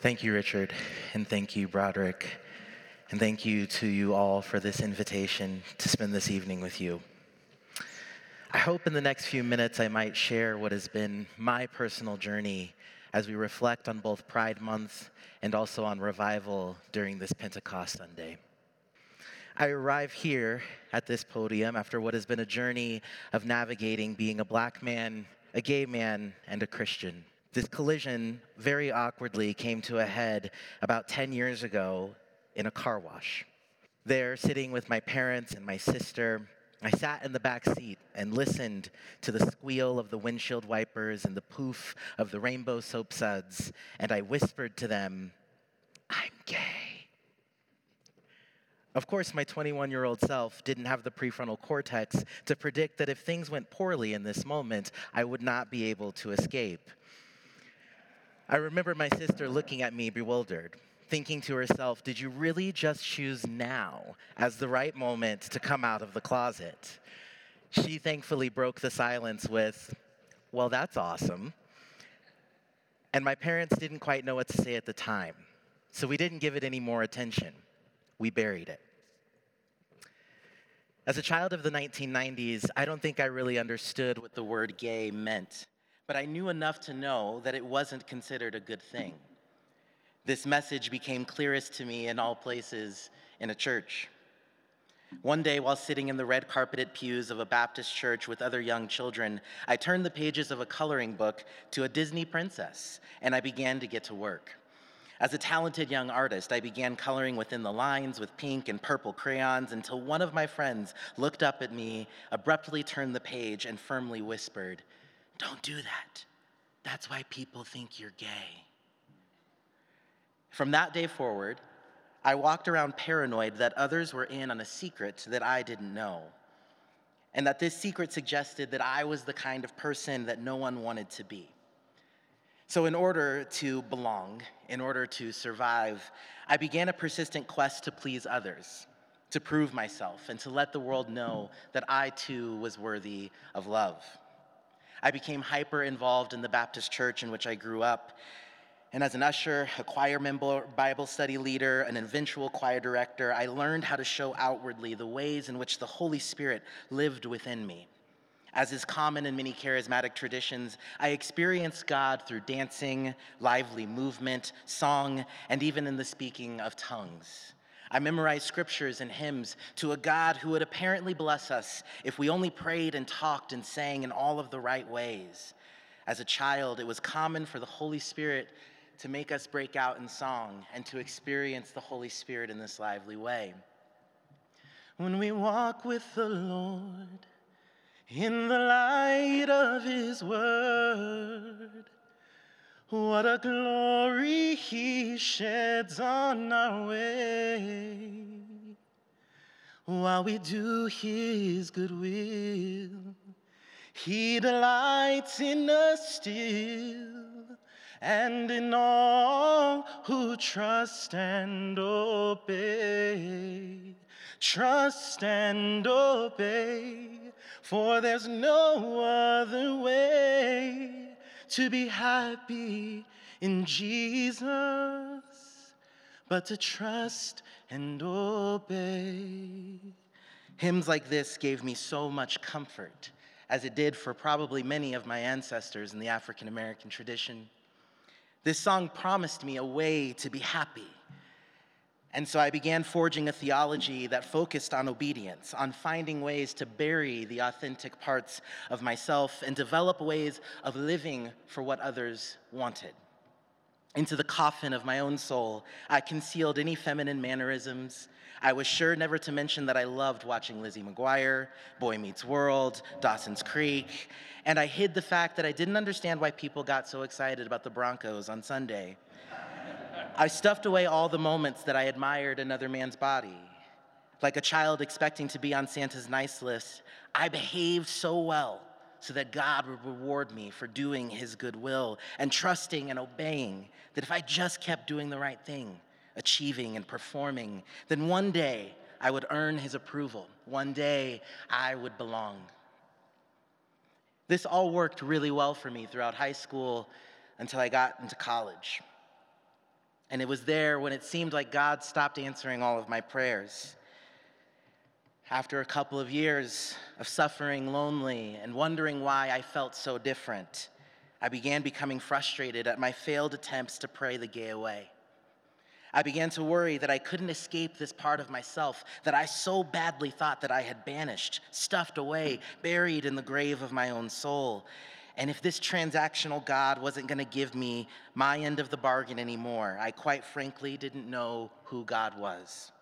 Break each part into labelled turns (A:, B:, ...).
A: Thank you, Richard, and thank you, Broderick, and thank you to you all for this invitation to spend this evening with you. I hope in the next few minutes I might share what has been my personal journey as we reflect on both Pride Month and also on revival during this Pentecost Sunday. I arrive here at this podium after what has been a journey of navigating being a black man, a gay man, and a Christian. This collision very awkwardly came to a head about 10 years ago in a car wash. There, sitting with my parents and my sister, I sat in the back seat and listened to the squeal of the windshield wipers and the poof of the rainbow soap suds, and I whispered to them, I'm gay. Of course, my 21 year old self didn't have the prefrontal cortex to predict that if things went poorly in this moment, I would not be able to escape. I remember my sister looking at me bewildered, thinking to herself, Did you really just choose now as the right moment to come out of the closet? She thankfully broke the silence with, Well, that's awesome. And my parents didn't quite know what to say at the time, so we didn't give it any more attention. We buried it. As a child of the 1990s, I don't think I really understood what the word gay meant but I knew enough to know that it wasn't considered a good thing. This message became clearest to me in all places in a church. One day, while sitting in the red carpeted pews of a Baptist church with other young children, I turned the pages of a coloring book to a Disney princess, and I began to get to work. As a talented young artist, I began coloring within the lines with pink and purple crayons until one of my friends looked up at me, abruptly turned the page, and firmly whispered, don't do that. That's why people think you're gay. From that day forward, I walked around paranoid that others were in on a secret that I didn't know, and that this secret suggested that I was the kind of person that no one wanted to be. So, in order to belong, in order to survive, I began a persistent quest to please others, to prove myself, and to let the world know that I too was worthy of love. I became hyper involved in the Baptist church in which I grew up. And as an usher, a choir member, Bible study leader, an eventual choir director, I learned how to show outwardly the ways in which the Holy Spirit lived within me. As is common in many charismatic traditions, I experienced God through dancing, lively movement, song, and even in the speaking of tongues. I memorized scriptures and hymns to a God who would apparently bless us if we only prayed and talked and sang in all of the right ways. As a child, it was common for the Holy Spirit to make us break out in song and to experience the Holy Spirit in this lively way. When we walk with the Lord in the light of His Word, what a glory he sheds on our way while we do his good will. He delights in us still and in all who trust and obey. Trust and obey, for there's no other way to be happy in Jesus, but to trust and obey. Hymns like this gave me so much comfort, as it did for probably many of my ancestors in the African American tradition. This song promised me a way to be happy and so I began forging a theology that focused on obedience, on finding ways to bury the authentic parts of myself and develop ways of living for what others wanted. Into the coffin of my own soul, I concealed any feminine mannerisms. I was sure never to mention that I loved watching Lizzie McGuire, Boy Meets World, Dawson's Creek, and I hid the fact that I didn't understand why people got so excited about the Broncos on Sunday. I stuffed away all the moments that I admired another man's body. Like a child expecting to be on Santa's nice list, I behaved so well so that God would reward me for doing his good will and trusting and obeying that if I just kept doing the right thing, achieving and performing, then one day I would earn his approval. One day I would belong. This all worked really well for me throughout high school until I got into college. And it was there when it seemed like God stopped answering all of my prayers. After a couple of years of suffering lonely and wondering why I felt so different, I began becoming frustrated at my failed attempts to pray the gay away. I began to worry that I couldn't escape this part of myself that I so badly thought that I had banished, stuffed away, buried in the grave of my own soul. And if this transactional God wasn't going to give me my end of the bargain anymore, I quite frankly didn't know who God was.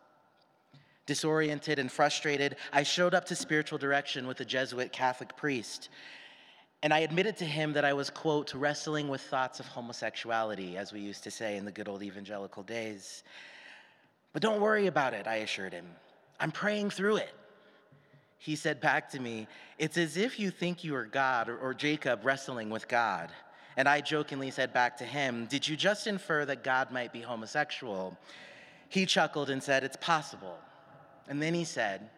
A: Disoriented and frustrated, I showed up to spiritual direction with a Jesuit Catholic priest. And I admitted to him that I was, quote, wrestling with thoughts of homosexuality, as we used to say in the good old evangelical days. But don't worry about it, I assured him. I'm praying through it. He said back to me, It's as if you think you are God or, or Jacob wrestling with God. And I jokingly said back to him, Did you just infer that God might be homosexual? He chuckled and said, It's possible. And then he said,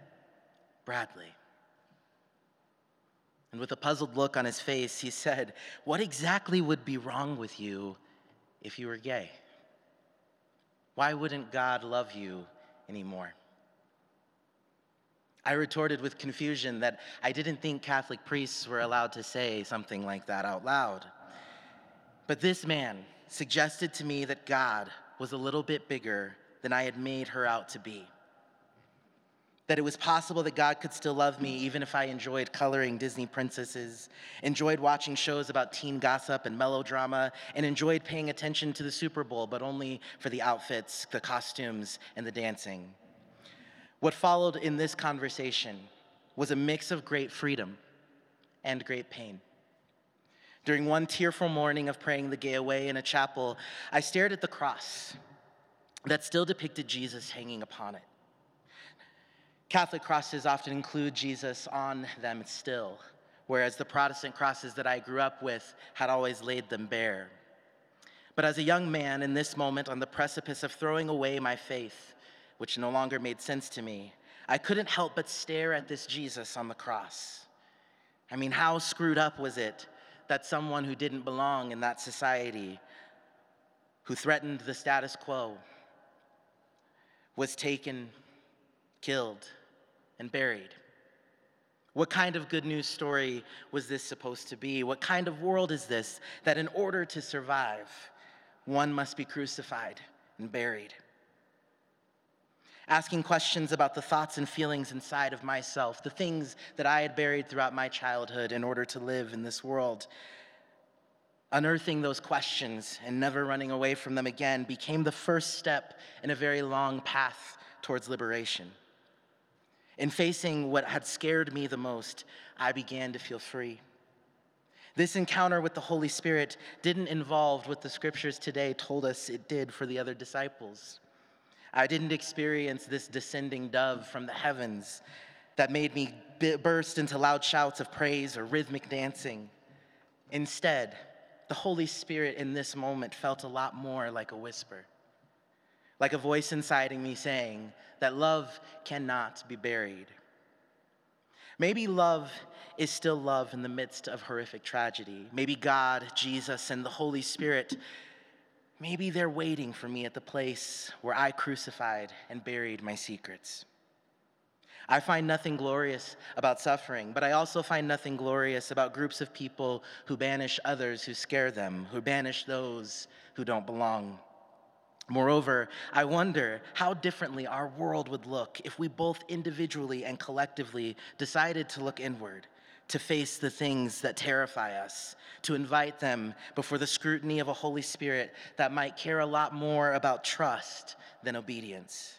A: Bradley. And with a puzzled look on his face, he said, What exactly would be wrong with you if you were gay? Why wouldn't God love you anymore? I retorted with confusion that I didn't think Catholic priests were allowed to say something like that out loud. But this man suggested to me that God was a little bit bigger than I had made her out to be that it was possible that God could still love me even if I enjoyed coloring Disney princesses, enjoyed watching shows about teen gossip and melodrama, and enjoyed paying attention to the Super Bowl, but only for the outfits, the costumes, and the dancing. What followed in this conversation was a mix of great freedom and great pain. During one tearful morning of praying the gay away in a chapel, I stared at the cross that still depicted Jesus hanging upon it. Catholic crosses often include Jesus on them still, whereas the Protestant crosses that I grew up with had always laid them bare. But as a young man in this moment on the precipice of throwing away my faith, which no longer made sense to me, I couldn't help but stare at this Jesus on the cross. I mean, how screwed up was it that someone who didn't belong in that society, who threatened the status quo, was taken, killed, and buried. What kind of good news story was this supposed to be? What kind of world is this that in order to survive, one must be crucified and buried? Asking questions about the thoughts and feelings inside of myself, the things that I had buried throughout my childhood in order to live in this world. Unearthing those questions and never running away from them again became the first step in a very long path towards liberation. In facing what had scared me the most, I began to feel free. This encounter with the Holy Spirit didn't involve what the scriptures today told us it did for the other disciples. I didn't experience this descending dove from the heavens that made me burst into loud shouts of praise or rhythmic dancing. Instead, the Holy Spirit in this moment felt a lot more like a whisper like a voice inside me saying that love cannot be buried. Maybe love is still love in the midst of horrific tragedy. Maybe God, Jesus, and the Holy Spirit, maybe they're waiting for me at the place where I crucified and buried my secrets. I find nothing glorious about suffering, but I also find nothing glorious about groups of people who banish others who scare them, who banish those who don't belong. Moreover, I wonder how differently our world would look if we both individually and collectively decided to look inward, to face the things that terrify us, to invite them before the scrutiny of a Holy Spirit that might care a lot more about trust than obedience.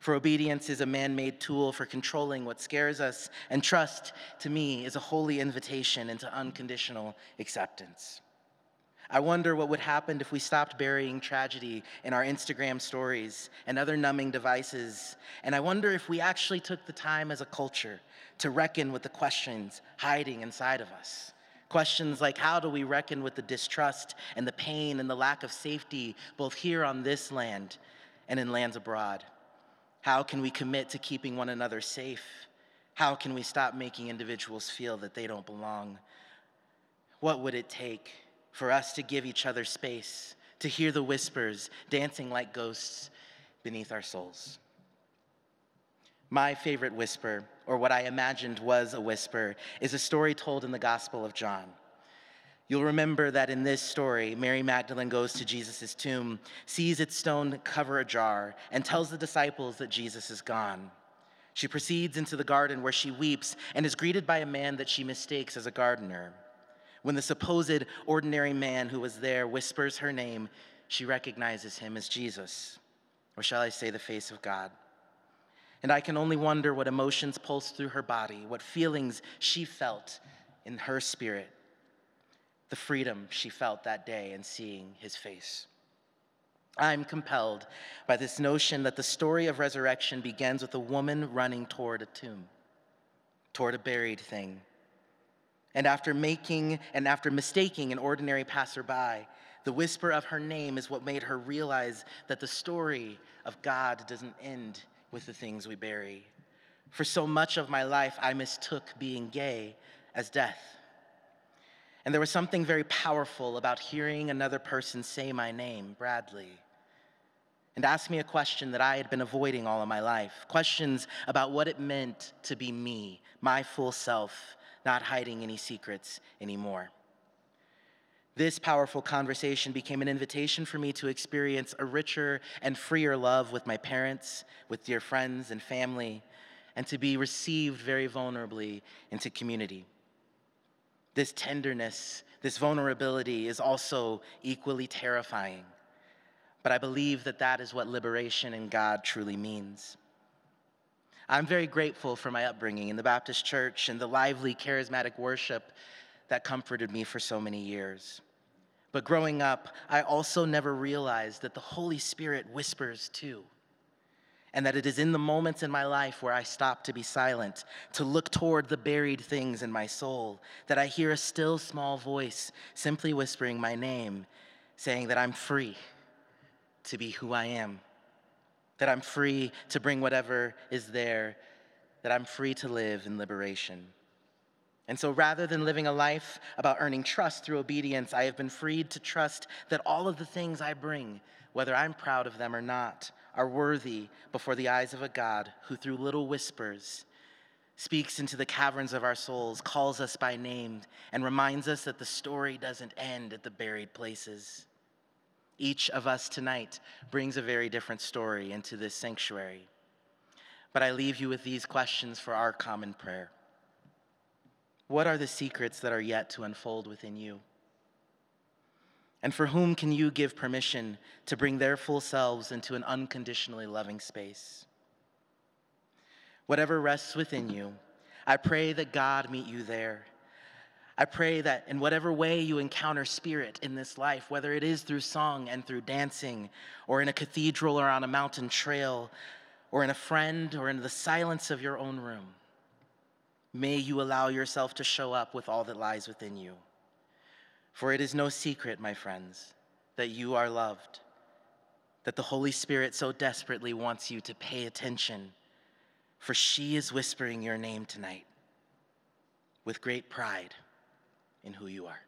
A: For obedience is a man made tool for controlling what scares us, and trust, to me, is a holy invitation into unconditional acceptance. I wonder what would happen if we stopped burying tragedy in our Instagram stories and other numbing devices. And I wonder if we actually took the time as a culture to reckon with the questions hiding inside of us. Questions like how do we reckon with the distrust and the pain and the lack of safety, both here on this land and in lands abroad? How can we commit to keeping one another safe? How can we stop making individuals feel that they don't belong? What would it take? For us to give each other space to hear the whispers dancing like ghosts beneath our souls. My favorite whisper, or what I imagined was a whisper, is a story told in the Gospel of John. You'll remember that in this story, Mary Magdalene goes to Jesus' tomb, sees its stone cover a jar, and tells the disciples that Jesus is gone. She proceeds into the garden where she weeps and is greeted by a man that she mistakes as a gardener. When the supposed ordinary man who was there whispers her name, she recognizes him as Jesus, or shall I say, the face of God. And I can only wonder what emotions pulsed through her body, what feelings she felt in her spirit, the freedom she felt that day in seeing his face. I'm compelled by this notion that the story of resurrection begins with a woman running toward a tomb, toward a buried thing. And after making and after mistaking an ordinary passerby, the whisper of her name is what made her realize that the story of God doesn't end with the things we bury. For so much of my life, I mistook being gay as death. And there was something very powerful about hearing another person say my name, Bradley, and ask me a question that I had been avoiding all of my life questions about what it meant to be me, my full self, not hiding any secrets anymore. This powerful conversation became an invitation for me to experience a richer and freer love with my parents, with dear friends and family, and to be received very vulnerably into community. This tenderness, this vulnerability is also equally terrifying. But I believe that that is what liberation in God truly means. I'm very grateful for my upbringing in the Baptist church and the lively, charismatic worship that comforted me for so many years. But growing up, I also never realized that the Holy Spirit whispers too. And that it is in the moments in my life where I stop to be silent, to look toward the buried things in my soul, that I hear a still small voice simply whispering my name, saying that I'm free to be who I am, that I'm free to bring whatever is there, that I'm free to live in liberation. And so rather than living a life about earning trust through obedience, I have been freed to trust that all of the things I bring, whether I'm proud of them or not, are worthy before the eyes of a God who, through little whispers, speaks into the caverns of our souls, calls us by name, and reminds us that the story doesn't end at the buried places. Each of us tonight brings a very different story into this sanctuary. But I leave you with these questions for our common prayer. What are the secrets that are yet to unfold within you? And for whom can you give permission to bring their full selves into an unconditionally loving space? Whatever rests within you, I pray that God meet you there. I pray that in whatever way you encounter spirit in this life, whether it is through song and through dancing, or in a cathedral or on a mountain trail, or in a friend, or in the silence of your own room, May you allow yourself to show up with all that lies within you. For it is no secret, my friends, that you are loved, that the Holy Spirit so desperately wants you to pay attention, for she is whispering your name tonight with great pride in who you are.